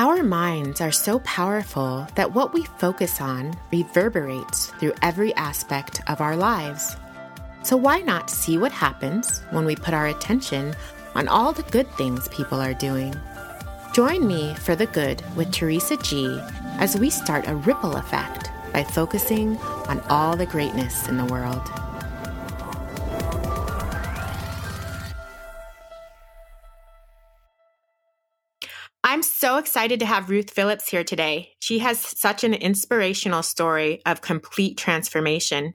Our minds are so powerful that what we focus on reverberates through every aspect of our lives. So, why not see what happens when we put our attention on all the good things people are doing? Join me for the good with Teresa G as we start a ripple effect by focusing on all the greatness in the world. Excited to have Ruth Phillips here today. She has such an inspirational story of complete transformation.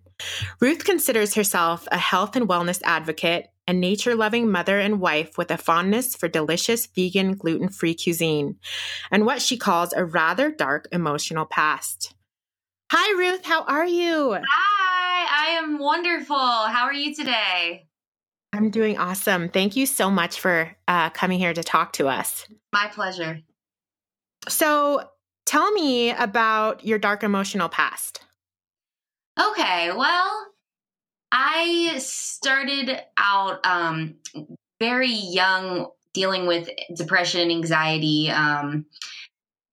Ruth considers herself a health and wellness advocate, a nature loving mother and wife with a fondness for delicious vegan, gluten free cuisine, and what she calls a rather dark emotional past. Hi, Ruth. How are you? Hi, I am wonderful. How are you today? I'm doing awesome. Thank you so much for uh, coming here to talk to us. My pleasure. So, tell me about your dark emotional past. Okay, well, I started out um, very young dealing with depression and anxiety. Um,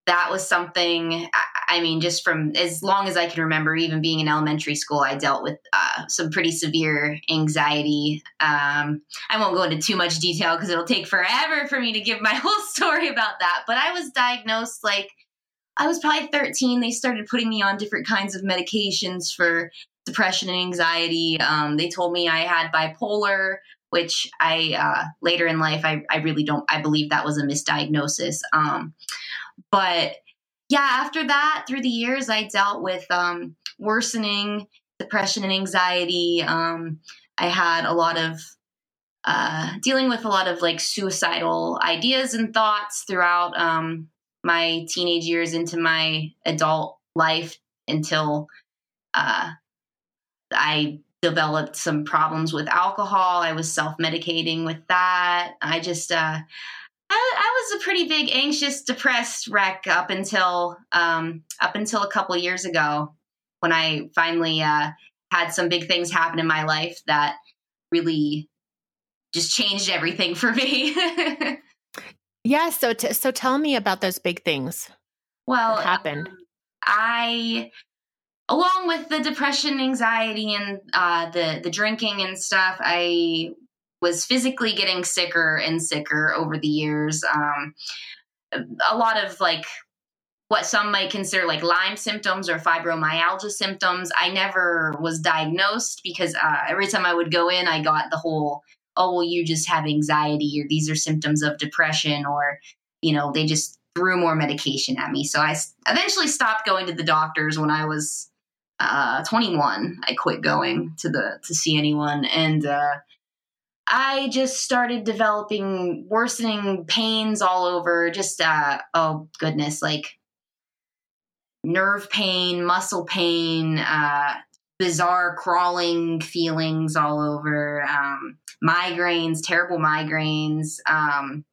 that was something I mean, just from as long as I can remember, even being in elementary school, I dealt with uh, some pretty severe anxiety. Um, I won't go into too much detail because it'll take forever for me to give my whole story about that. But I was diagnosed like I was probably 13. They started putting me on different kinds of medications for depression and anxiety. Um, they told me I had bipolar, which I uh, later in life I, I really don't. I believe that was a misdiagnosis. Um, but yeah, after that, through the years, I dealt with um, worsening depression and anxiety. Um, I had a lot of uh, dealing with a lot of like suicidal ideas and thoughts throughout um, my teenage years into my adult life until uh, I developed some problems with alcohol. I was self medicating with that. I just, uh, I, I, was a pretty big anxious, depressed wreck up until um, up until a couple years ago when I finally uh, had some big things happen in my life that really just changed everything for me. yeah. So, t- so tell me about those big things. Well, what happened. Um, I, along with the depression, anxiety, and uh, the the drinking and stuff, I was physically getting sicker and sicker over the years. Um, a lot of like what some might consider like Lyme symptoms or fibromyalgia symptoms. I never was diagnosed because uh, every time I would go in, I got the whole, oh, well, you just have anxiety or these are symptoms of depression or, you know, they just threw more medication at me. So I eventually stopped going to the doctors when I was uh, 21. I quit going to the to see anyone, and uh, I just started developing worsening pains all over. Just, uh, oh goodness, like nerve pain, muscle pain, uh, bizarre crawling feelings all over, um, migraines, terrible migraines. Um,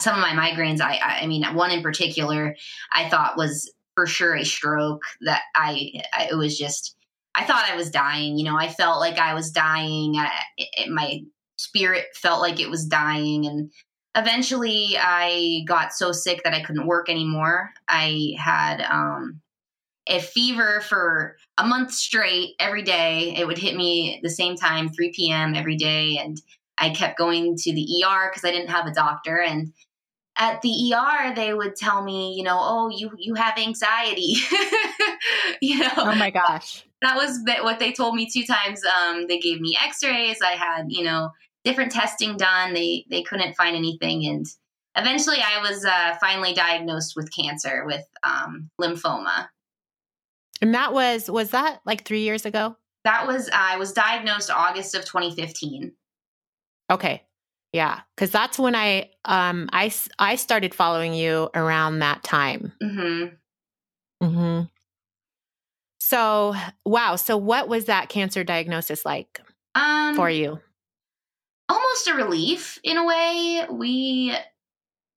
some of my migraines, I, I mean, one in particular, I thought was for sure a stroke. That I, I it was just, I thought I was dying. You know, I felt like I was dying. I, it, my spirit felt like it was dying and eventually i got so sick that i couldn't work anymore. I had um, a fever for a month straight every day. It would hit me at the same time 3 p.m every day and i kept going to the er because i didn't have a doctor. And at the ER, they would tell me, you know, oh, you you have anxiety. you know, oh my gosh, that was what they told me two times. Um, they gave me X-rays. I had, you know, different testing done. They they couldn't find anything, and eventually, I was uh, finally diagnosed with cancer with um, lymphoma. And that was was that like three years ago? That was I was diagnosed August of 2015. Okay, yeah, because that's when I um I I started following you around that time. Mm-hmm. Mm-hmm. So wow. So what was that cancer diagnosis like um, for you? almost a relief in a way. We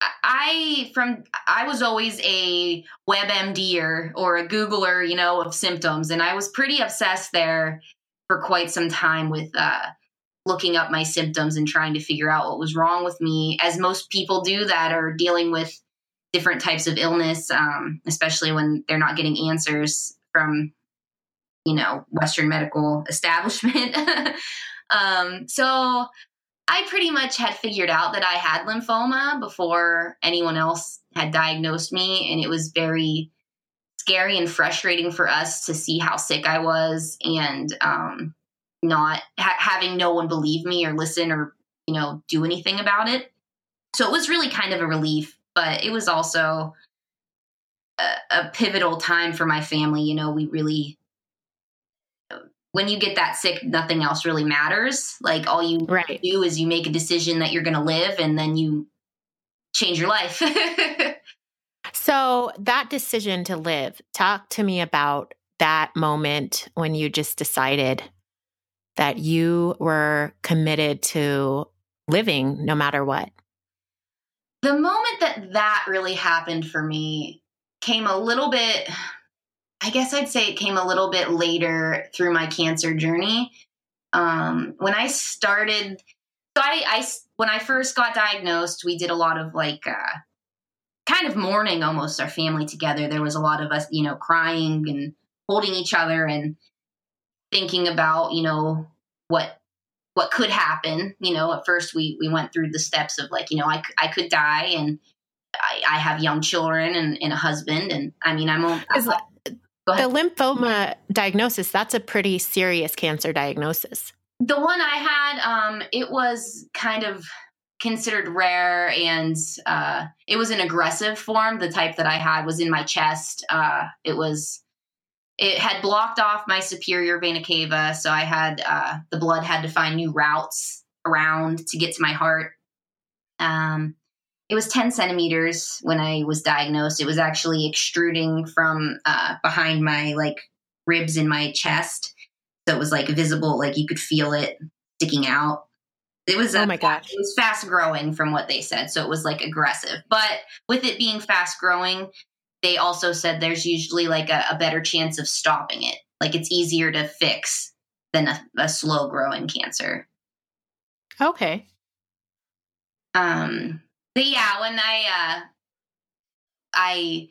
I from I was always a WebMDer or a Googler, you know, of symptoms, and I was pretty obsessed there for quite some time with uh, looking up my symptoms and trying to figure out what was wrong with me, as most people do that are dealing with different types of illness, um, especially when they're not getting answers from, you know, Western medical establishment. um, so I pretty much had figured out that I had lymphoma before anyone else had diagnosed me, and it was very scary and frustrating for us to see how sick I was and um, not ha- having no one believe me or listen or you know do anything about it. So it was really kind of a relief, but it was also a, a pivotal time for my family. You know, we really when you get that sick, nothing else really matters. Like all you right. do is you make a decision that you're going to live, and then you change your life. so that decision to live, talk to me about that moment when you just decided that you were committed to living no matter what? The moment that that really happened for me came a little bit, I guess I'd say it came a little bit later through my cancer journey. Um, when I started, so I, I, when I first got diagnosed, we did a lot of like, uh, kind of mourning almost our family together. There was a lot of us, you know, crying and holding each other and thinking about, you know, what what could happen. You know, at first we we went through the steps of like, you know, I I could die and I, I have young children and, and, a husband, and I mean, I'm. I, the lymphoma diagnosis that's a pretty serious cancer diagnosis. The one I had, um, it was kind of considered rare, and uh, it was an aggressive form. The type that I had was in my chest. Uh, it was it had blocked off my superior vena cava, so I had uh, the blood had to find new routes around to get to my heart. Um, it was 10 centimeters when I was diagnosed. It was actually extruding from uh, behind my like ribs in my chest, so it was like visible, like you could feel it sticking out. It was oh my gosh, it was fast growing from what they said, so it was like aggressive. But with it being fast growing, they also said there's usually like a, a better chance of stopping it. Like it's easier to fix than a, a slow growing cancer. Okay. Um, but yeah, when I, uh, I,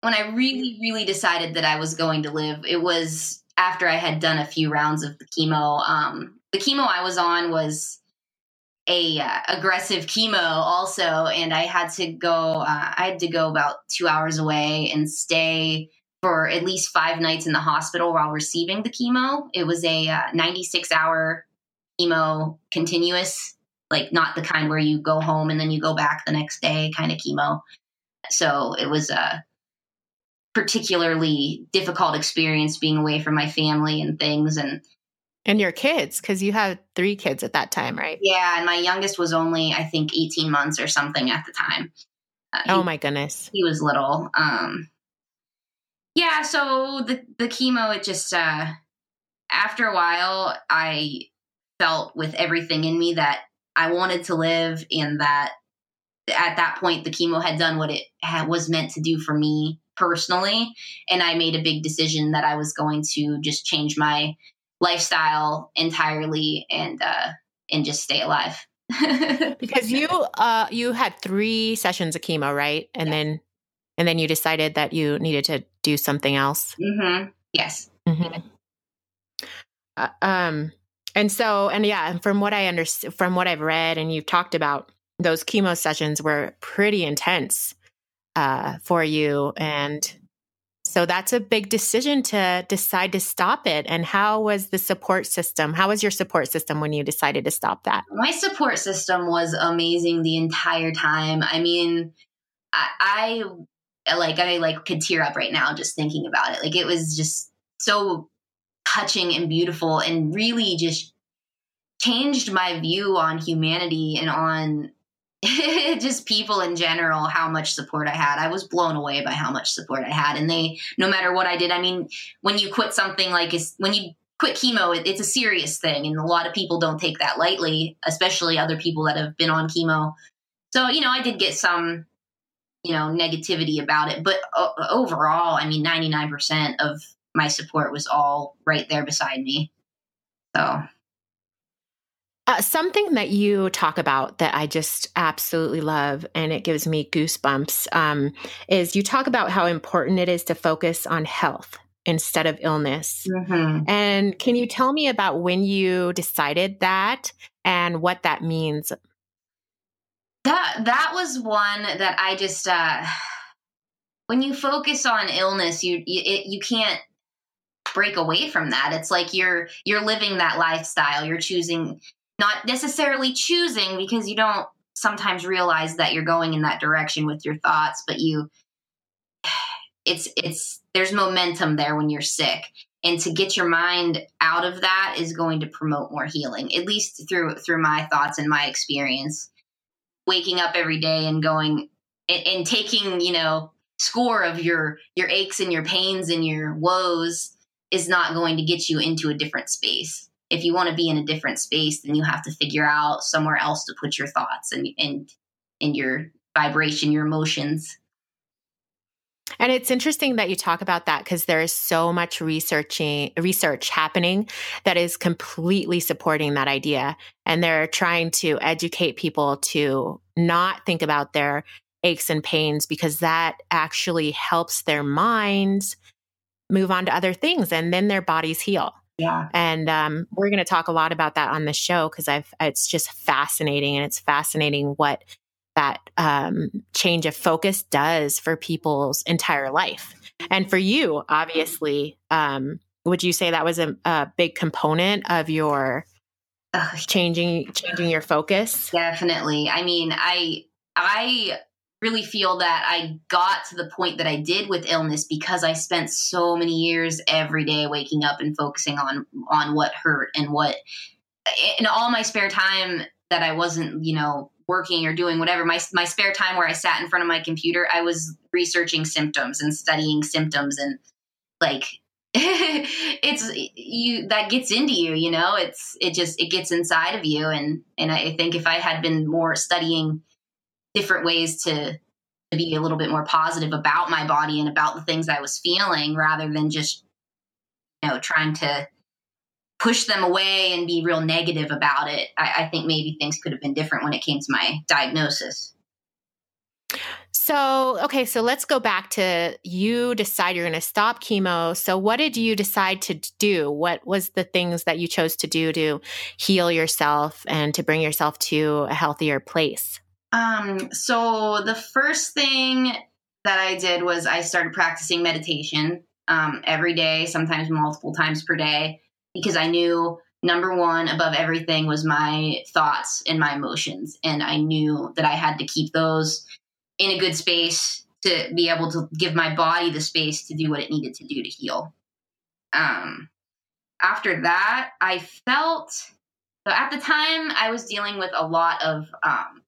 when I really, really decided that I was going to live, it was after I had done a few rounds of the chemo. Um, the chemo I was on was a uh, aggressive chemo also and i had to go uh, i had to go about two hours away and stay for at least five nights in the hospital while receiving the chemo it was a uh, 96 hour chemo continuous like not the kind where you go home and then you go back the next day kind of chemo so it was a particularly difficult experience being away from my family and things and and your kids, because you had three kids at that time, right? Yeah, and my youngest was only, I think, 18 months or something at the time. Uh, oh my goodness. He was little. Um, yeah, so the the chemo, it just uh, after a while, I felt with everything in me that I wanted to live, and that at that point, the chemo had done what it had, was meant to do for me personally, and I made a big decision that I was going to just change my lifestyle entirely and uh and just stay alive. Because you uh you had three sessions of chemo right? And then and then you decided that you needed to do something else? Mm-hmm. yes. Mm-hmm. Uh, um and so and yeah from what i understand from what i've read and you've talked about those chemo sessions were pretty intense uh for you and so that's a big decision to decide to stop it. And how was the support system? How was your support system when you decided to stop that? My support system was amazing the entire time. I mean, I, I like I like could tear up right now just thinking about it. Like it was just so touching and beautiful and really just changed my view on humanity and on just people in general how much support i had. I was blown away by how much support i had. And they no matter what i did i mean when you quit something like when you quit chemo it, it's a serious thing. And a lot of people don't take that lightly especially other people that have been on chemo. So you know i did get some you know negativity about it. But overall i mean 99% of my support was all right there beside me so Uh, something that you talk about that I just absolutely love and it gives me goosebumps um, is you talk about how important it is to focus on health instead of illness. Mm-hmm. And can you tell me about when you decided that and what that means? That that was one that I just uh, when you focus on illness, you you, it, you can't break away from that. It's like you're you're living that lifestyle. You're choosing not necessarily choosing because you don't sometimes realize that you're going in that direction with your thoughts, but you it's it's there's momentum there when you're sick and to get your mind out of that is going to promote more healing at least through through my thoughts and my experience waking up every day and going and, and taking you know score of your your aches and your pains and your woes is not going to get you into a different space if you want to be in a different space then you have to figure out somewhere else to put your thoughts and and and your vibration your emotions and it's interesting that you talk about that because there is so much researching research happening that is completely supporting that idea. And they're trying to educate people to not think about their aches and pains because that actually helps their minds move on to other things and then their bodies heal. Yeah. And um, we're going to talk a lot about that on the show because I've it's just fascinating and it's fascinating what that um, change of focus does for people's entire life. And for you, obviously, um, would you say that was a, a big component of your changing changing your focus? Definitely. I mean, I I really feel that I got to the point that I did with illness because I spent so many years every day waking up and focusing on on what hurt and what in all my spare time that I wasn't, you know, working or doing whatever my my spare time where I sat in front of my computer, I was researching symptoms and studying symptoms and like it's you that gets into you, you know. It's it just it gets inside of you and and I think if I had been more studying different ways to be a little bit more positive about my body and about the things I was feeling rather than just you know trying to push them away and be real negative about it, I, I think maybe things could have been different when it came to my diagnosis. So, okay, so let's go back to you decide you're going to stop chemo. So, what did you decide to do? What was the things that you chose to do to heal yourself and to bring yourself to a healthier place? Um, so the first thing that I did was I started practicing meditation um, every day, sometimes multiple times per day because I knew number one above everything was my thoughts and my emotions. And I knew that I had to keep those in a good space to be able to give my body the space to do what it needed to do to heal. Um, after that, I felt so at the time I was dealing with a lot of um,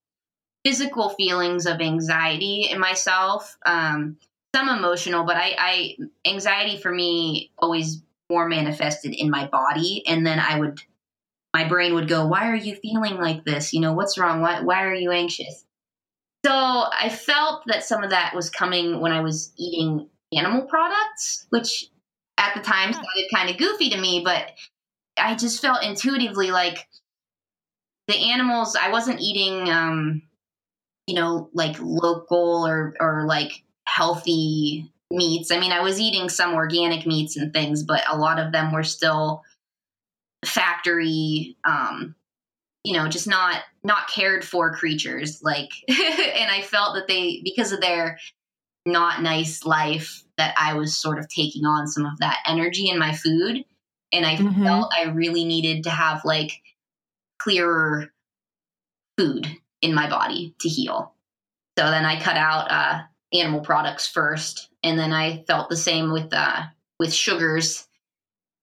physical feelings of anxiety in myself, um, some emotional, but I, I anxiety for me always more manifested in my body. And then i would my brain would go why are you feeling like this? You know what's wrong? Why, why are you anxious? So i felt that some of that was coming when i was eating animal products which at the time sounded kind of goofy to me but i just felt intuitively like the animals i wasn't eating um you know like local or or like healthy meats. I mean, I was eating some organic meats and things, but a lot of them were still factory um you know just not not cared for creatures like and i felt that they because of their not nice life that i was sort of taking on some of that energy in my food and i mm-hmm. felt i really needed to have like clearer food in my body to heal so then i cut out uh animal products first, and then I felt the same with uh, with sugars,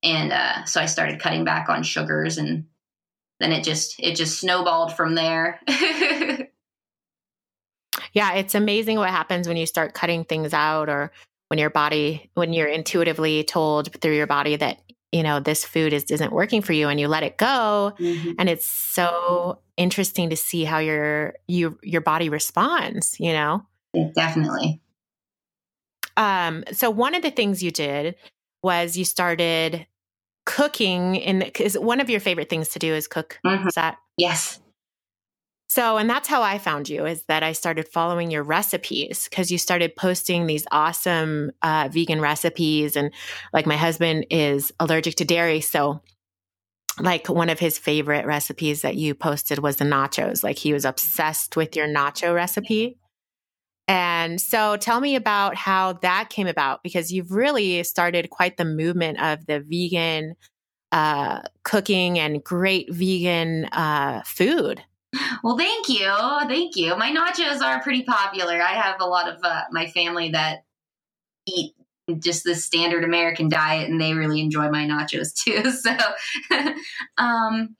and uh, so I started cutting back on sugars, and then it just it just snowballed from there. yeah, it's amazing what happens when you start cutting things out, or when your body when you're intuitively told through your body that you know this food is isn't working for you and you let it go mm-hmm. and it's so interesting to see how your you your body responds you know Definitely. Um, so one of the things you did was you started cooking in because one of your favorite things to do is cook. Mm-hmm. Is that yes? So, and that's how I found you is that I started following your recipes because you started posting these awesome uh, vegan recipes. And like my husband is allergic to dairy. So, like one of his favorite recipes that you posted was the nachos. Like he was obsessed with your nacho recipe. And so tell me about how that came about because you've really started quite the movement of the vegan uh, cooking and great vegan uh, food. Well, thank you. Thank you. My nachos are pretty popular. I have a lot of uh, my family that eat just the standard American diet and they really enjoy my nachos too. So, um,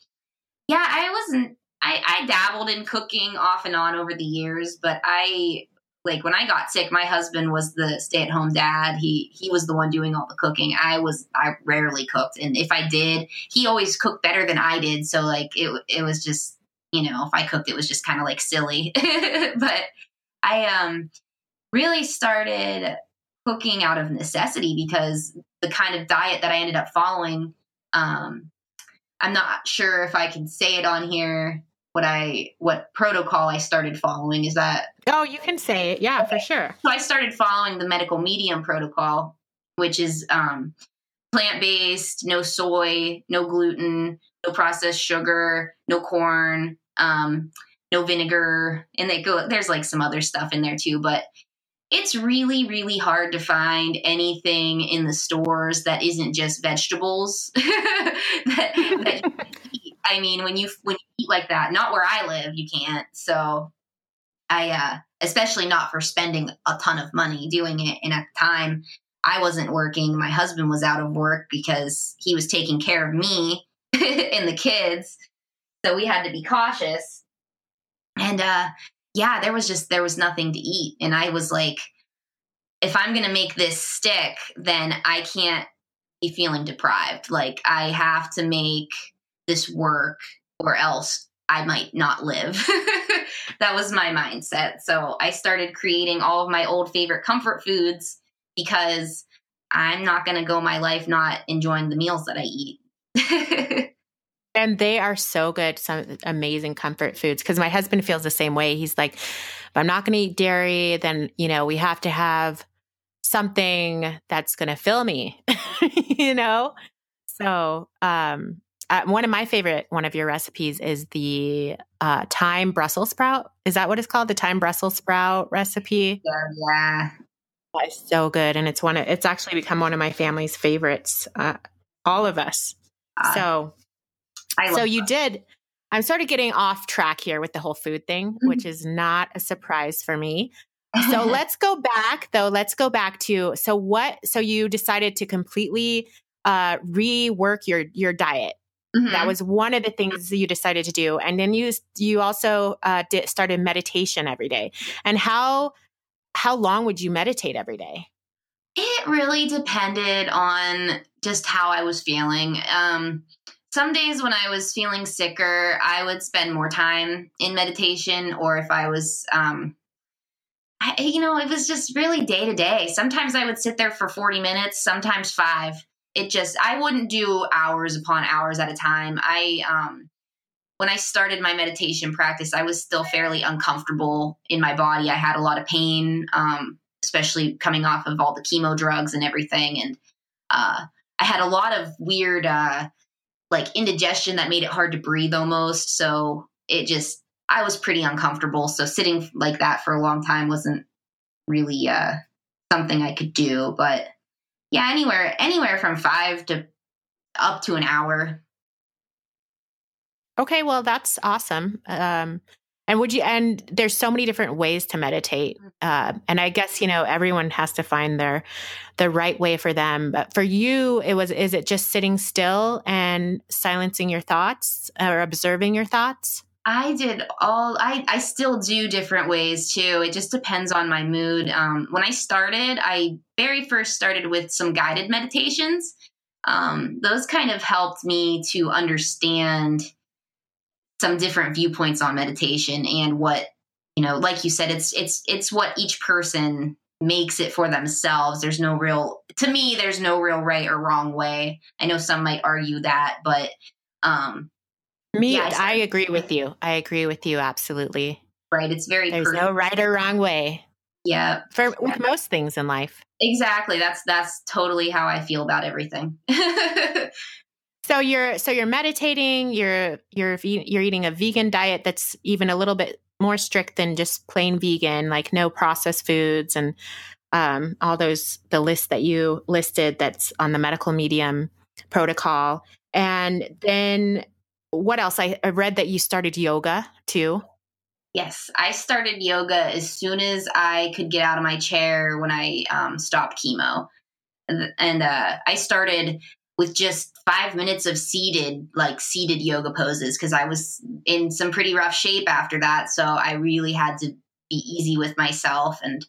yeah, I wasn't, I, I dabbled in cooking off and on over the years, but I, like when I got sick, my husband was the stay-at-home dad. He he was the one doing all the cooking. I was I rarely cooked, and if I did, he always cooked better than I did. So like it it was just you know, if I cooked, it was just kind of like silly. but I um, really started cooking out of necessity because the kind of diet that I ended up following, um, I'm not sure if I can say it on here. What I what protocol I started following is that? Oh, you can say it. Yeah, for sure. So I started following the medical medium protocol, which is um, plant based, no soy, no gluten, no processed sugar, no corn, um, no vinegar, and they go. There's like some other stuff in there too, but it's really really hard to find anything in the stores that isn't just vegetables. that, that I mean, when you when you eat like that, not where I live, you can't. So I, uh, especially not for spending a ton of money doing it. And at the time, I wasn't working. My husband was out of work because he was taking care of me and the kids. So we had to be cautious. And uh yeah, there was just there was nothing to eat and I was like if I'm going to make this stick, then I can't be feeling deprived. Like I have to make this work or else I might not live. that was my mindset. So I started creating all of my old favorite comfort foods because I'm not going to go my life not enjoying the meals that I eat. And they are so good, some amazing comfort foods. Because my husband feels the same way. He's like, if I'm not going to eat dairy, then, you know, we have to have something that's going to fill me, you know? So, um, uh, one of my favorite one of your recipes is the uh, thyme Brussels sprout. Is that what it's called? The thyme Brussels sprout recipe. Yeah, yeah. it's so good, and it's one. Of, it's actually become one of my family's favorites. Uh, all of us. Uh, so so you that. did. I'm sort of getting off track here with the whole food thing, mm-hmm. which is not a surprise for me. So let's go back though. Let's go back to so what? So you decided to completely uh, rework your your diet. Mm-hmm. That was one of the things you decided to do, and then you you also uh, did, started meditation every day. And how how long would you meditate every day? It really depended on just how I was feeling. Um, some days when I was feeling sicker, I would spend more time in meditation, or if I was, um, I, you know, it was just really day to day. Sometimes I would sit there for 40 minutes, sometimes five. It just, I wouldn't do hours upon hours at a time. I, um, when I started my meditation practice, I was still fairly uncomfortable in my body. I had a lot of pain, um, especially coming off of all the chemo drugs and everything. And uh, I had a lot of weird uh, like indigestion that made it hard to breathe almost. So it just, I was pretty uncomfortable. So sitting like that for a long time wasn't really uh, something I could do. But yeah, anywhere, anywhere from five to up to an hour. Okay, well, that's awesome. Um, and would you, and there's so many different ways to meditate. Mm. Uh, and I guess, you know, everyone has to find their, the right way for them. But for you, it was, is it just sitting still and silencing your thoughts or observing your thoughts? I did all, I, I still do different ways too. It just depends on my mood. Um, when I started, I very first started with some guided meditations. Um, those kind of helped me to understand some different viewpoints on meditation and what you know like you said it's it's it's what each person makes it for themselves. There's no real, to me, there's no real right or wrong way. I know some might argue that, but um, me, yeah, I, I agree with you. I agree with you absolutely. Right. It's very there's no right or wrong way. Yeah. For with most things in life. Exactly. That's that's totally how I feel about everything. so you're so you're meditating, you're you're you're eating a vegan diet that's even a little bit more strict than just plain vegan, like no processed foods and um, all those the list that you listed that's on the medical medium protocol. And then what else? I, I read that you started yoga too. Yes, I started yoga as soon as I could get out of my chair when I um, stopped chemo. And, uh, I started with just five minutes of seated, like seated yoga poses, because I was in some pretty rough shape after that. So I really had to be easy with myself. And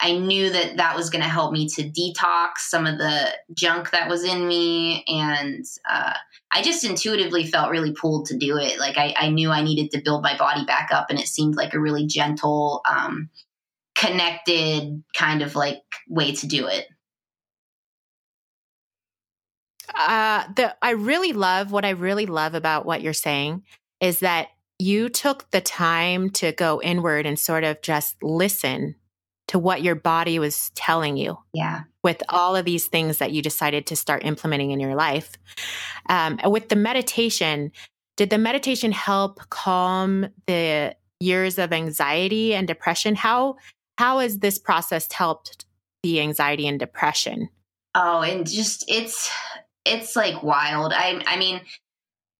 I knew that that was going to help me to detox some of the junk that was in me. And uh, I just intuitively felt really pulled to do it. Like I, I, knew I needed to build my body back up, and it seemed like a really gentle, um, connected kind of like way to do it. Uh, the I really love what I really love about what you're saying is that you took the time to go inward and sort of just listen to what your body was telling you. Yeah. With all of these things that you decided to start implementing in your life. Um, with the meditation, did the meditation help calm the years of anxiety and depression? How how has this process helped the anxiety and depression? Oh, and just it's it's like wild. I I mean,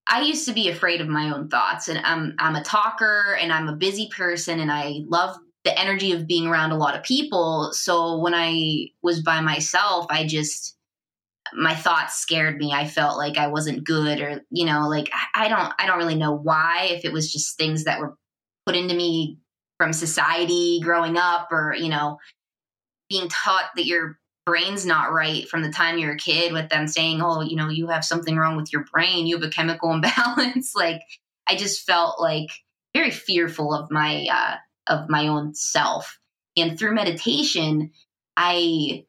I used to be afraid of my own thoughts and I'm I'm a talker and I'm a busy person and I love the energy of being around a lot of people. So when I was by myself, I just my thoughts scared me. I felt like I wasn't good or you know, like I don't I don't really know why if it was just things that were put into me from society growing up or, you know, being taught that your brain's not right from the time you're a kid with them saying, "Oh, you know, you have something wrong with your brain. You have a chemical imbalance." like I just felt like very fearful of my uh of my own self. And through meditation, I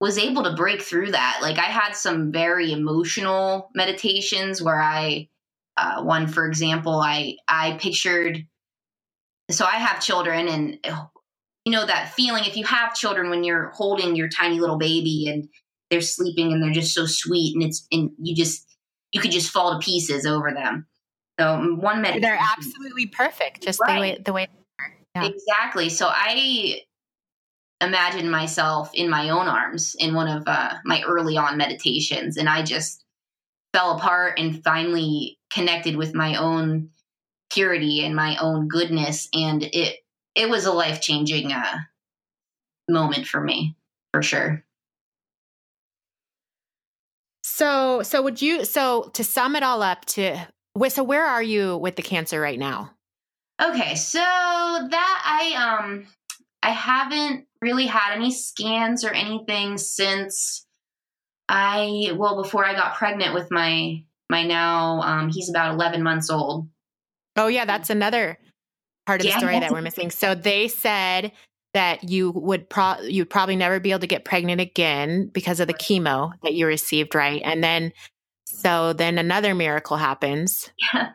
was able to break through that. Like I had some very emotional meditations where I, uh, one for example, I I pictured. So I have children, and you know that feeling if you have children when you're holding your tiny little baby and they're sleeping and they're just so sweet, and it's and you just you could just fall to pieces over them. So one meditation, they're absolutely perfect, just right. the way the way yeah. Exactly. So I imagine myself in my own arms in one of uh, my early on meditations, and I just fell apart and finally connected with my own purity and my own goodness, and it it was a life changing uh, moment for me, for sure. So, so would you? So to sum it all up, to so where are you with the cancer right now? Okay, so that I um I haven't really had any scans or anything since I well before I got pregnant with my my now um he's about 11 months old. Oh yeah, that's another part of yeah, the story that we're missing. So they said that you would pro you'd probably never be able to get pregnant again because of the chemo that you received, right? And then so then another miracle happens. Yeah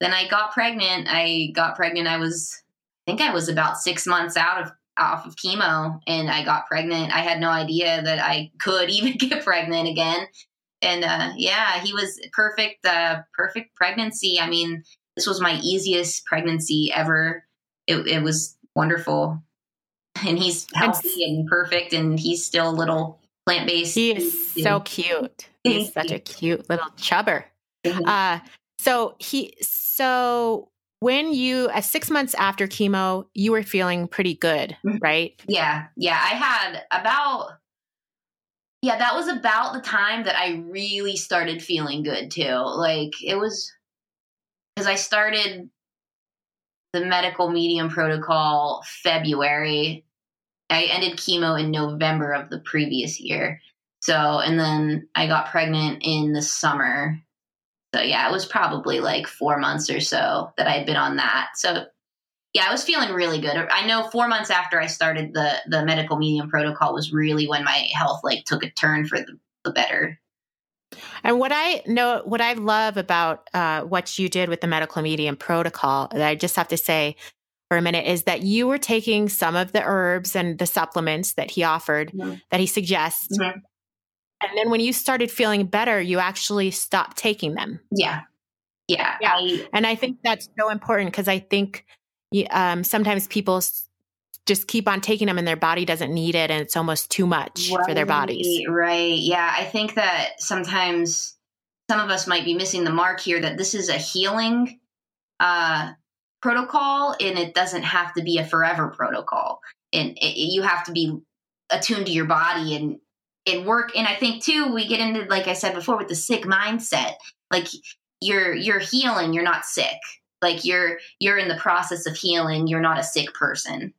then I got pregnant. I got pregnant. I was, I think I was about six months out of off of chemo, and I got pregnant. I had no idea that I could even get pregnant again. And uh, yeah, he was perfect. Uh, perfect pregnancy. I mean, this was my easiest pregnancy ever. It, it was wonderful, and he's healthy and perfect, and he's still a little plant based. He is so cute. He's such a cute little chubber. Mm-hmm. Uh, so he so when you at six months after chemo, you were feeling pretty good, mm-hmm. right? Yeah. Yeah. I had about yeah, that was about the time that I really started feeling good too. Like it was because I started the medical medium protocol February. I ended chemo in November of the previous year. So, and then I got pregnant in the summer so yeah, it was probably like four months or so that I'd been on that. So yeah, I was feeling really good. I know four months after I started the the medical medium protocol was really when my health like took a turn for the, the better. And what I know, what I love about uh, what you did with the medical medium protocol, that I just have to say for a minute, is that you were taking some of the herbs and the supplements that he offered, mm-hmm. that he suggests. Mm-hmm. And then when you started feeling better, you actually stopped taking them. Yeah. Yeah. yeah. I, and I think that's so important because I think um, sometimes people just keep on taking them and their body doesn't need it and it's almost too much right, for their bodies. Right. Yeah. I think that sometimes some of us might be missing the mark here that this is a healing uh, protocol and it doesn't have to be a forever protocol. And it, you have to be attuned to your body and and work. And I think too, we get into, like I said before, with the sick mindset. Like you're you're healing, you're not sick. Like you're you're in the process of healing. You're not a sick person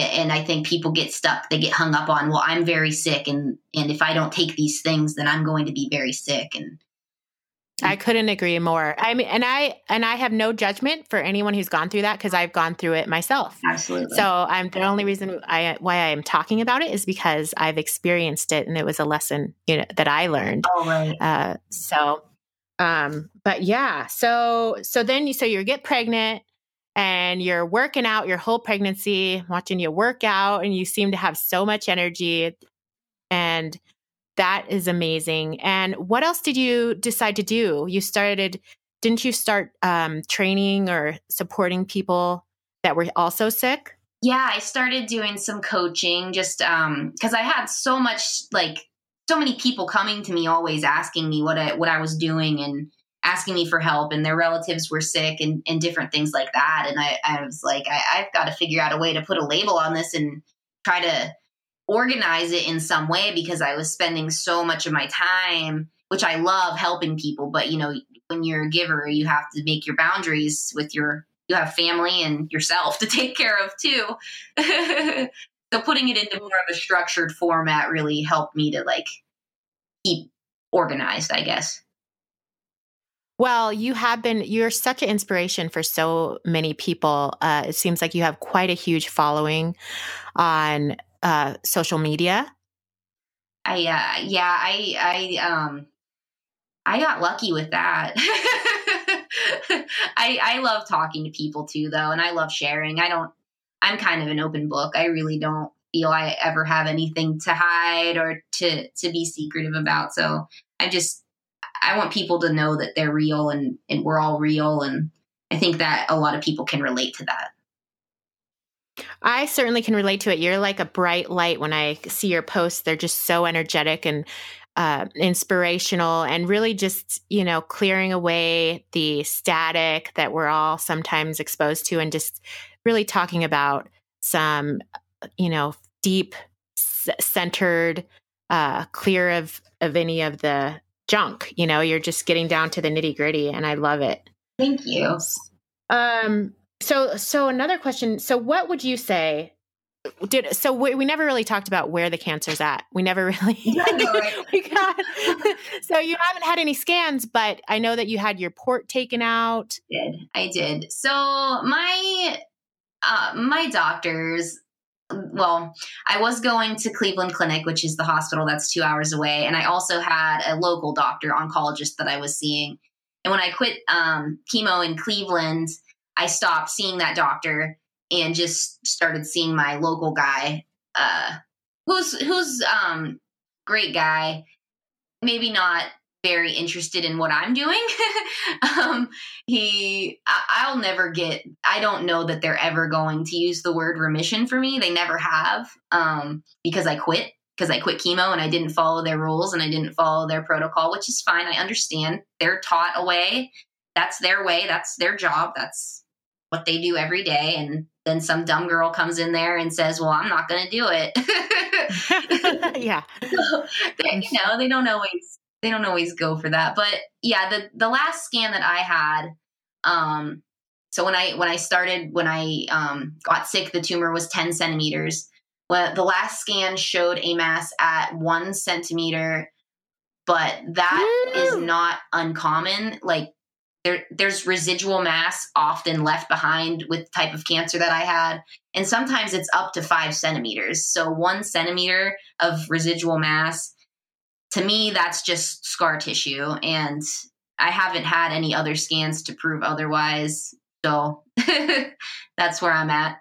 and I think people get stuck. They get hung up on, well, I'm very sick, and and if I don't take these things, then I'm going to be very sick. And I couldn't agree more. I mean, and I and I have no judgment for anyone who's gone through that because I've gone through it myself. Absolutely. So I'm the only reason I why I am talking about it is because I've experienced it, and it was a lesson you know that I learned. Oh right. Uh, so, um, but yeah. So so then you so you get pregnant and you're working out your whole pregnancy, watching you work out, and you seem to have so much energy. And that is amazing. And what else did you decide to do? You started, didn't you start um, training or supporting people that were also sick? Yeah, I started doing some coaching just um because I had so much like so many people coming to me always asking me what I what I was doing and asking me for help and their relatives were sick and, and different things like that. And I, I was like, I, I've got to figure out a way to put a label on this and try to organize it in some way because I was spending so much of my time, which I love helping people. But, you know, when you're a giver, you have to make your boundaries with your, you have family and yourself to take care of too. so putting it into more of a structured format really helped me to like keep organized, I guess. Well, you have been, you're such an inspiration for so many people. Uh, it seems like you have quite a huge following on uh, social media. I, uh, yeah, I, I, um, I got lucky with that. I, I love talking to people too, though, and I love sharing. I don't, I'm kind of an open book. I really don't feel I ever have anything to hide or to, to be secretive about. So I just, I want people to know that they're real and, and we're all real. And I think that a lot of people can relate to that. I certainly can relate to it. You're like a bright light when I see your posts. They're just so energetic and uh, inspirational and really just, you know, clearing away the static that we're all sometimes exposed to and just really talking about some, you know, deep, centered, uh, clear of, of any of the junk. You know, you're just getting down to the nitty gritty, and I love it. Thank you. Um. So, so another question. So, what would you say? Did so? We, we never really talked about where the cancer's at. We never really. Yeah, right. we got, so you haven't had any scans, but I know that you had your port taken out. I did I did? So my uh, my doctors well, I was going to Cleveland Clinic, which is the hospital that's two hours away, and I also had a local doctor oncologist that I was seeing. And when I quit um, chemo in Cleveland, I stopped seeing that doctor and just started seeing my local guy, uh, who's who's um, great guy. Maybe not very interested in what I'm doing. um, he, I, will never get, I don't know that they're ever going to use the word remission for me. They never have um, because I quit, because I quit chemo and I didn't follow their rules and I didn't follow their protocol, which is fine. I understand. They're taught a way. That's their way. That's their job. That's what they do every day. And then some dumb girl comes in there and says, Well, I'm not going to do it. yeah. So they, you know, they don't always they don't always go for that. But yeah, the the last scan that I had, um, so when I when I started when I um, got sick, the tumor was ten centimeters. Well, the last scan showed a mass at one centimeter, but that is not uncommon. Like there there's residual mass often left behind with type of cancer that I had. And sometimes it's up to five centimeters. So one centimeter of residual mass, to me, that's just scar tissue. And I haven't had any other scans to prove otherwise. So that's where I'm at.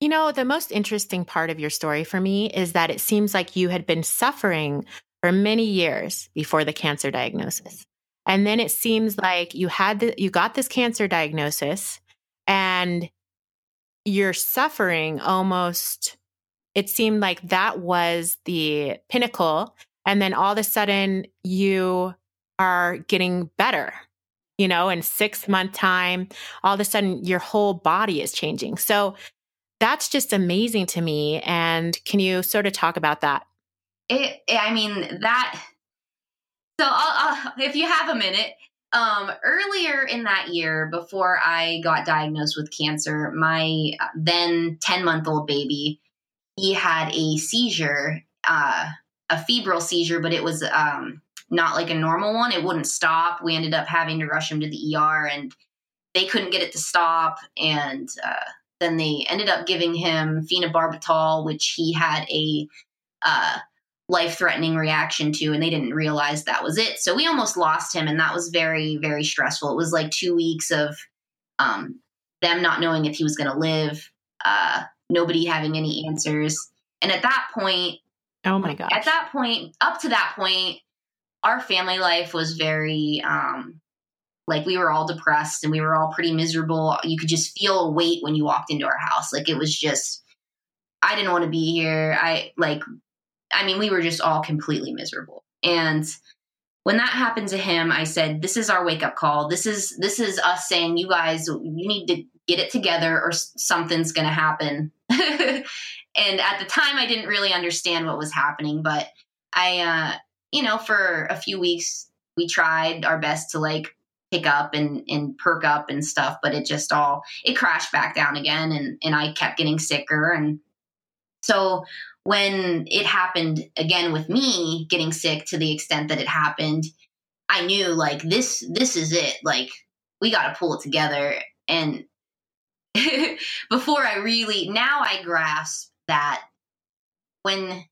You know, the most interesting part of your story for me is that it seems like you had been suffering for many years before the cancer diagnosis. And then it seems like you had the, you got this cancer diagnosis and you're suffering almost it seemed like that was the pinnacle and then all of a sudden you are getting better you know in 6 month time. All of a sudden your whole body is changing. So that's just amazing to me and can you sort of talk about that? It, i mean that so I'll, I'll, if you have a minute, um, earlier in that year, before I got diagnosed with cancer, my uh, then 10 month old baby, he had a seizure, uh, a febrile seizure, but it was um, not like a normal one. It wouldn't stop. We ended up having to rush him to the ER and they couldn't get it to stop. And uh, then they ended up giving him phenobarbital, which he had a uh, life threatening reaction to, and they didn't realize that was it. So we almost lost him, and that was very, very stressful. It was like two weeks of um, them not knowing if he was going to live, uh, nobody having any answers. And at that point, oh my God, at that point, up to that point, our family life was very, um, like we were all depressed and we were all pretty miserable. You could just feel a weight when you walked into our house. Like it was just, I didn't want to be here. I like I mean, we were just all completely miserable. And when that happened to him, I said, "This is our wake up call. This is this is us saying, you guys, you need to get it together, or something's going to happen." and at the time, I didn't really understand what was happening, but I, uh, you know, for a few weeks, we tried our best to like pick up and and perk up and stuff, but it just all it crashed back down again, and and I kept getting sicker, and so when it happened again with me getting sick to the extent that it happened, I knew like this this is it. Like we got to pull it together and before I really now I grasp that when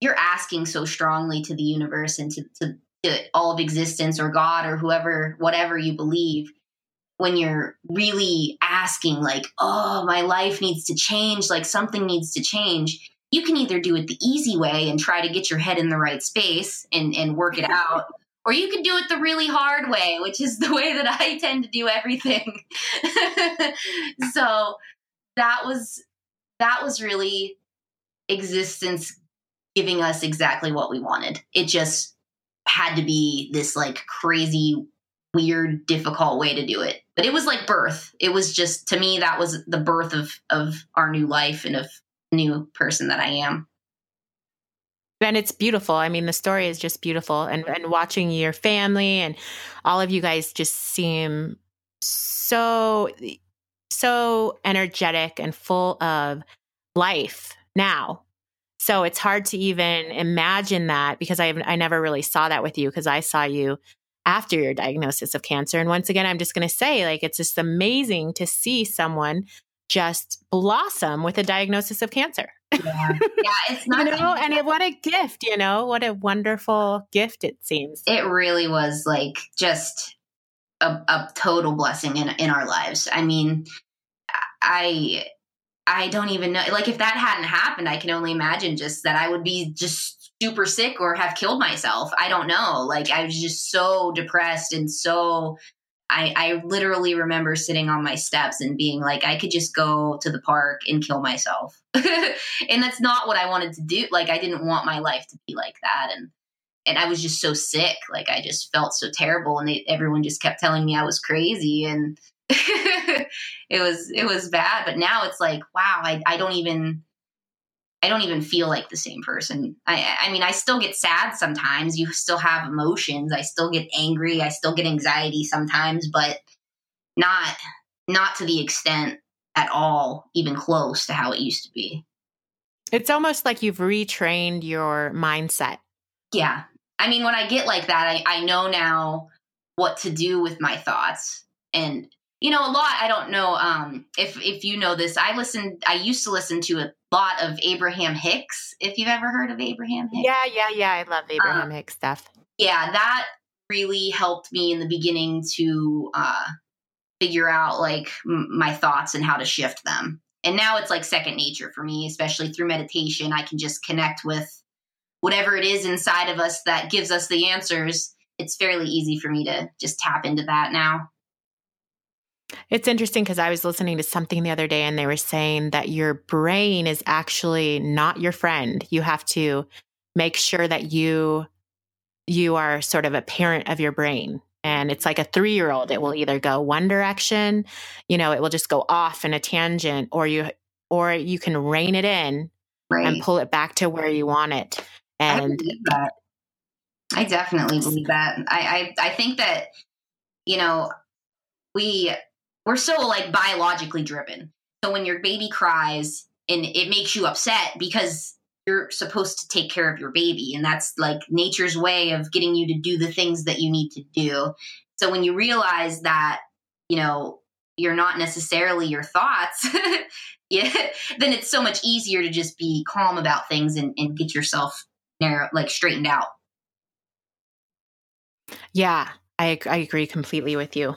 you're asking so strongly to the universe and to, to, to all of existence or God or whoever, whatever you believe, when you're really asking, like, oh, my life needs to change, like something needs to change, you can either do it the easy way and try to get your head in the right space and, and work it out, or you can do it the really hard way, which is the way that I tend to do everything. so that was that was really existence giving us exactly what we wanted. It just had to be this like crazy weird difficult way to do it but it was like birth it was just to me that was the birth of of our new life and of new person that I am. And it's beautiful. I mean, the story is just beautiful. And, and watching your family and all of you guys just seem so, so energetic and full of life now. So it's hard to even imagine that because I, I never really saw that with you because I saw you after your diagnosis of cancer. And once again, I'm just going to say, like, it's just amazing to see someone just blossom with a diagnosis of cancer. Yeah, yeah it's not. you know, and it, what a gift, you know, what a wonderful gift it seems. It really was like just a, a total blessing in in our lives. I mean, I I don't even know. Like, if that hadn't happened, I can only imagine just that I would be just super sick or have killed myself. I don't know. Like, I was just so depressed and so I, I literally remember sitting on my steps and being like, I could just go to the park and kill myself. and that's not what I wanted to do. Like, I didn't want my life to be like that. And, and I was just so sick. Like, I just felt so terrible. And they, everyone just kept telling me I was crazy. And it was, it was bad. But now it's like, wow, I, I don't even, I don't even feel like the same person. I, I mean, I still get sad sometimes. You still have emotions. I still get angry. I still get anxiety sometimes, but not not to the extent at all, even close to how it used to be. It's almost like you've retrained your mindset. Yeah. I mean, when I get like that, I, I know now what to do with my thoughts. And you know, a lot I don't know um if if you know this. I listened I used to listen to a lot of Abraham Hicks, if you've ever heard of Abraham Hicks. Yeah, yeah, yeah. I love Abraham um, Hicks stuff. Yeah, that really helped me in the beginning to uh figure out like m- my thoughts and how to shift them. And now it's like second nature for me, especially through meditation. I can just connect with whatever it is inside of us that gives us the answers. It's fairly easy for me to just tap into that now. It's interesting because I was listening to something the other day and they were saying that your brain is actually not your friend. You have to make sure that you you are sort of a parent of your brain and it's like a three year old it will either go one direction you know it will just go off in a tangent or you or you can rein it in right. and pull it back to where you want it and I, that. I definitely believe that I, I i think that you know we we're so like biologically driven. So when your baby cries and it makes you upset because you're supposed to take care of your baby and that's like nature's way of getting you to do the things that you need to do. So when you realize that you know you're not necessarily your thoughts yeah then it's so much easier to just be calm about things and, and get yourself narrow like straightened out. Yeah i i agree completely with you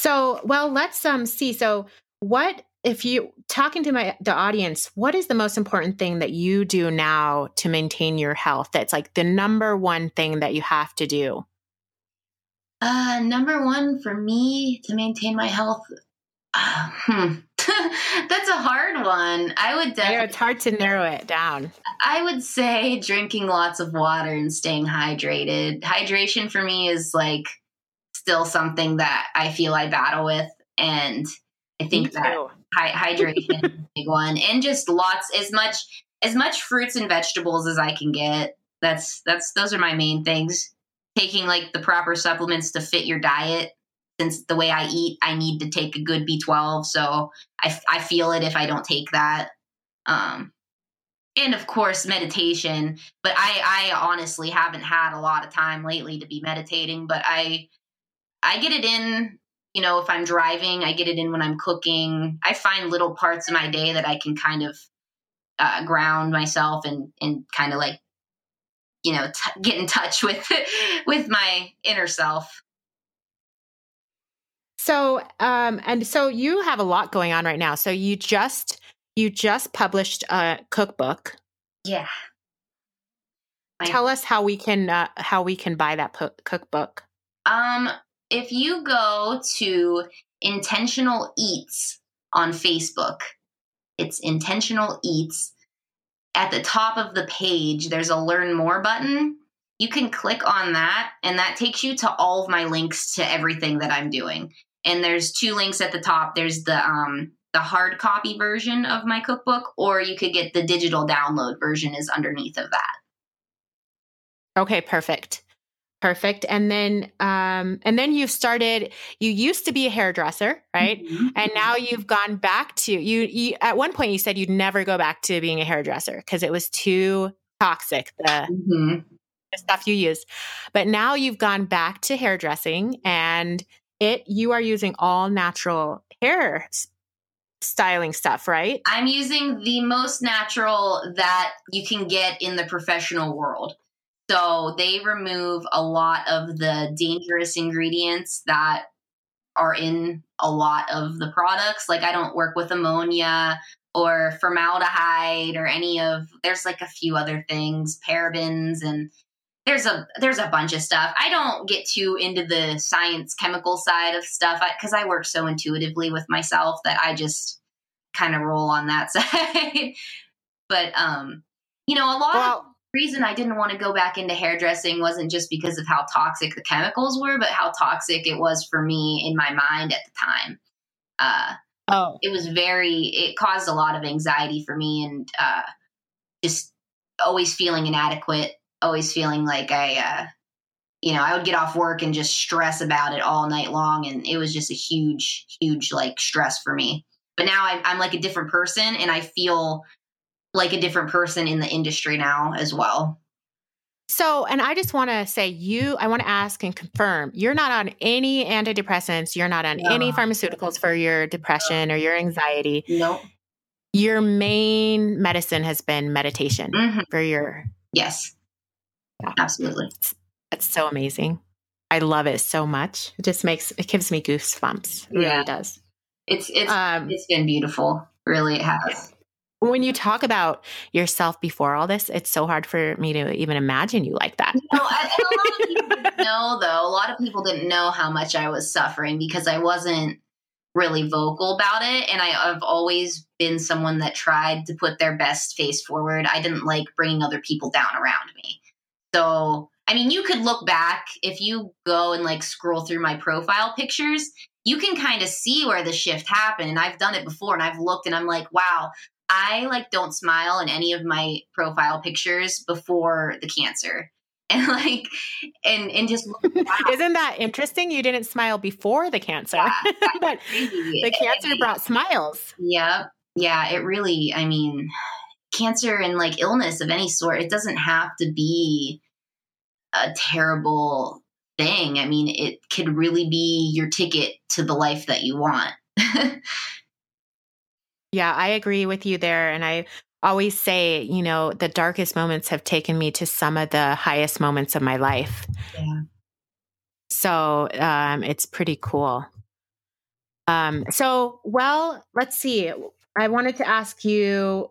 so well let's um see. So what if you talking to my the audience what is the most important thing that you do now to maintain your health that's like the number one thing that you have to do? Uh number one for me to maintain my health uh, hmm. that's a hard one. I would definitely yeah, it's hard to narrow it down. I would say drinking lots of water and staying hydrated. Hydration for me is like still something that i feel i battle with and I think that hydration big one, and just lots as much as much fruits and vegetables as I can get. That's that's those are my main things. Taking like the proper supplements to fit your diet. Since the way I eat, I need to take a good B12, so I, I feel it if I don't take that. Um, and of course meditation but i i honestly haven't had a lot of time lately to be meditating but i i get it in you know, if I'm driving, I get it in when I'm cooking. I find little parts of my day that I can kind of uh, ground myself and and kind of like, you know, t- get in touch with with my inner self. So, um, and so you have a lot going on right now. So you just you just published a cookbook. Yeah. Tell us how we can uh, how we can buy that po- cookbook. Um, if you go to Intentional Eats on Facebook, it's Intentional Eats. At the top of the page, there's a Learn More button. You can click on that, and that takes you to all of my links to everything that I'm doing. And there's two links at the top. There's the um, the hard copy version of my cookbook, or you could get the digital download version is underneath of that. Okay, perfect. Perfect. And then um and then you've started you used to be a hairdresser, right? Mm-hmm. And now you've gone back to you, you at one point you said you'd never go back to being a hairdresser because it was too toxic the, mm-hmm. the stuff you use. But now you've gone back to hairdressing and it you are using all natural hair styling stuff, right? I'm using the most natural that you can get in the professional world. So they remove a lot of the dangerous ingredients that are in a lot of the products. Like I don't work with ammonia or formaldehyde or any of there's like a few other things, parabens and there's a there's a bunch of stuff. I don't get too into the science chemical side of stuff because I, work so intuitively with myself that I just kind of roll on that side. but um, you know, a lot well, of reason I didn't want to go back into hairdressing wasn't just because of how toxic the chemicals were, but how toxic it was for me in my mind at the time. Uh, oh, it was very. It caused a lot of anxiety for me, and uh, just always feeling inadequate, always feeling like I, uh, you know, I would get off work and just stress about it all night long, and it was just a huge, huge like stress for me. But now I, I'm like a different person, and I feel like a different person in the industry now as well. So, and I just want to say, you, I want to ask and confirm you're not on any antidepressants, you're not on no. any pharmaceuticals for your depression no. or your anxiety. No. Your main medicine has been meditation mm-hmm. for your. Yes. Yeah. Absolutely. It's, so amazing. I love it so much. It just makes, it gives me goosebumps. It yeah. really does. It's, it's, um, it's been beautiful. Really, it has when you talk about yourself before all this, it's so hard for me to even imagine you like that. No, I, a lot of people didn't know, though. A lot of people didn't know how much I was suffering because I wasn't really vocal about it. And I, have always been someone that tried to put their best face forward. I didn't like bringing other people down around me. So, I mean, you could look back if you go and like scroll through my profile pictures. You can kind of see where the shift happened. And I've done it before and I've looked and I'm like, wow, I like don't smile in any of my profile pictures before the cancer. And like and and just Isn't that interesting? You didn't smile before the cancer. Yeah, but the cancer brought smiles. Yeah. Yeah, it really I mean cancer and like illness of any sort, it doesn't have to be a terrible thing. I mean, it could really be your ticket to the life that you want. Yeah, I agree with you there. And I always say, you know, the darkest moments have taken me to some of the highest moments of my life. Yeah. So um, it's pretty cool. Um, so, well, let's see. I wanted to ask you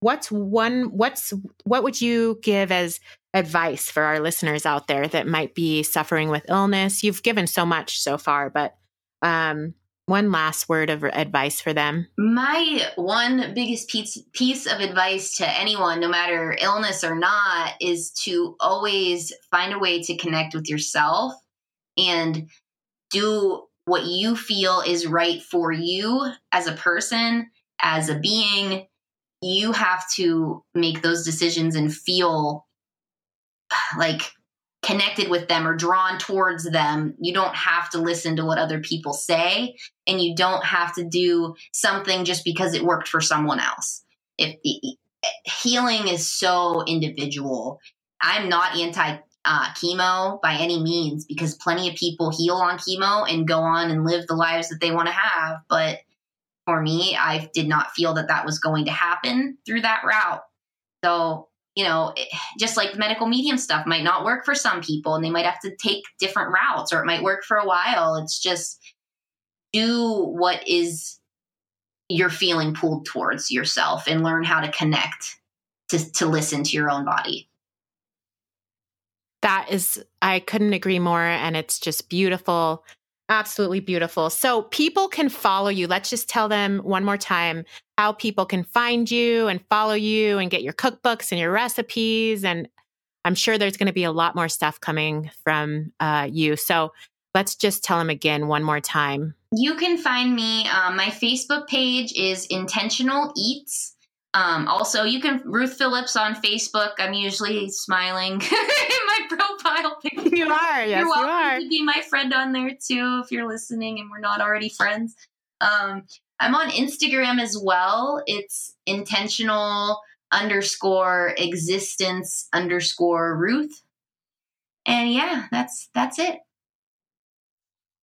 what's one what's what would you give as advice for our listeners out there that might be suffering with illness you've given so much so far but um one last word of advice for them? My one biggest piece, piece of advice to anyone, no matter illness or not, is to always find a way to connect with yourself and do what you feel is right for you as a person, as a being. You have to make those decisions and feel like connected with them or drawn towards them. You don't have to listen to what other people say and you don't have to do something just because it worked for someone else. If the healing is so individual. I'm not anti uh, chemo by any means because plenty of people heal on chemo and go on and live the lives that they want to have. But for me, I did not feel that that was going to happen through that route. So you know, just like medical medium stuff might not work for some people and they might have to take different routes or it might work for a while. It's just do what is you're feeling pulled towards yourself and learn how to connect to, to listen to your own body. That is, I couldn't agree more. And it's just beautiful Absolutely beautiful. So people can follow you. Let's just tell them one more time how people can find you and follow you and get your cookbooks and your recipes. And I'm sure there's going to be a lot more stuff coming from uh, you. So let's just tell them again one more time. You can find me. Um, my Facebook page is Intentional Eats. Um, also, you can Ruth Phillips on Facebook. I'm usually smiling in my profile picture. You are, yes, you're welcome you are. to be my friend on there too if you're listening and we're not already friends. Um, I'm on Instagram as well. It's intentional underscore existence underscore Ruth. And yeah, that's that's it.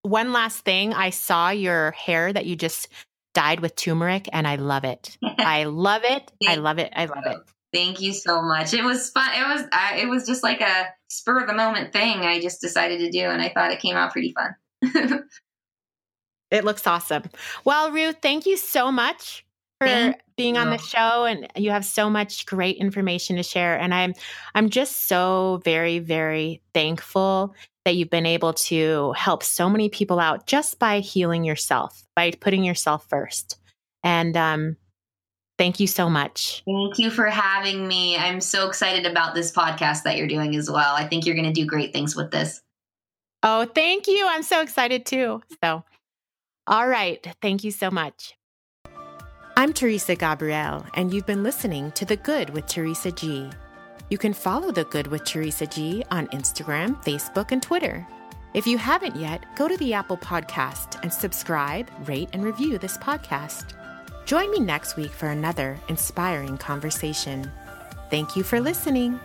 One last thing, I saw your hair that you just dyed with turmeric and I love it. I love it. I love it. I love it. Thank you so much. It was fun. It was I, it was just like a spur of the moment thing I just decided to do and I thought it came out pretty fun. it looks awesome. Well, Ruth, thank you so much for thank being you. on the show and you have so much great information to share and I'm I'm just so very very thankful that you've been able to help so many people out just by healing yourself, by putting yourself first. And um, thank you so much. Thank you for having me. I'm so excited about this podcast that you're doing as well. I think you're going to do great things with this. Oh, thank you. I'm so excited too. So, all right. Thank you so much. I'm Teresa Gabrielle, and you've been listening to The Good with Teresa G. You can follow The Good with Teresa G on Instagram, Facebook, and Twitter. If you haven't yet, go to the Apple Podcast and subscribe, rate, and review this podcast. Join me next week for another inspiring conversation. Thank you for listening.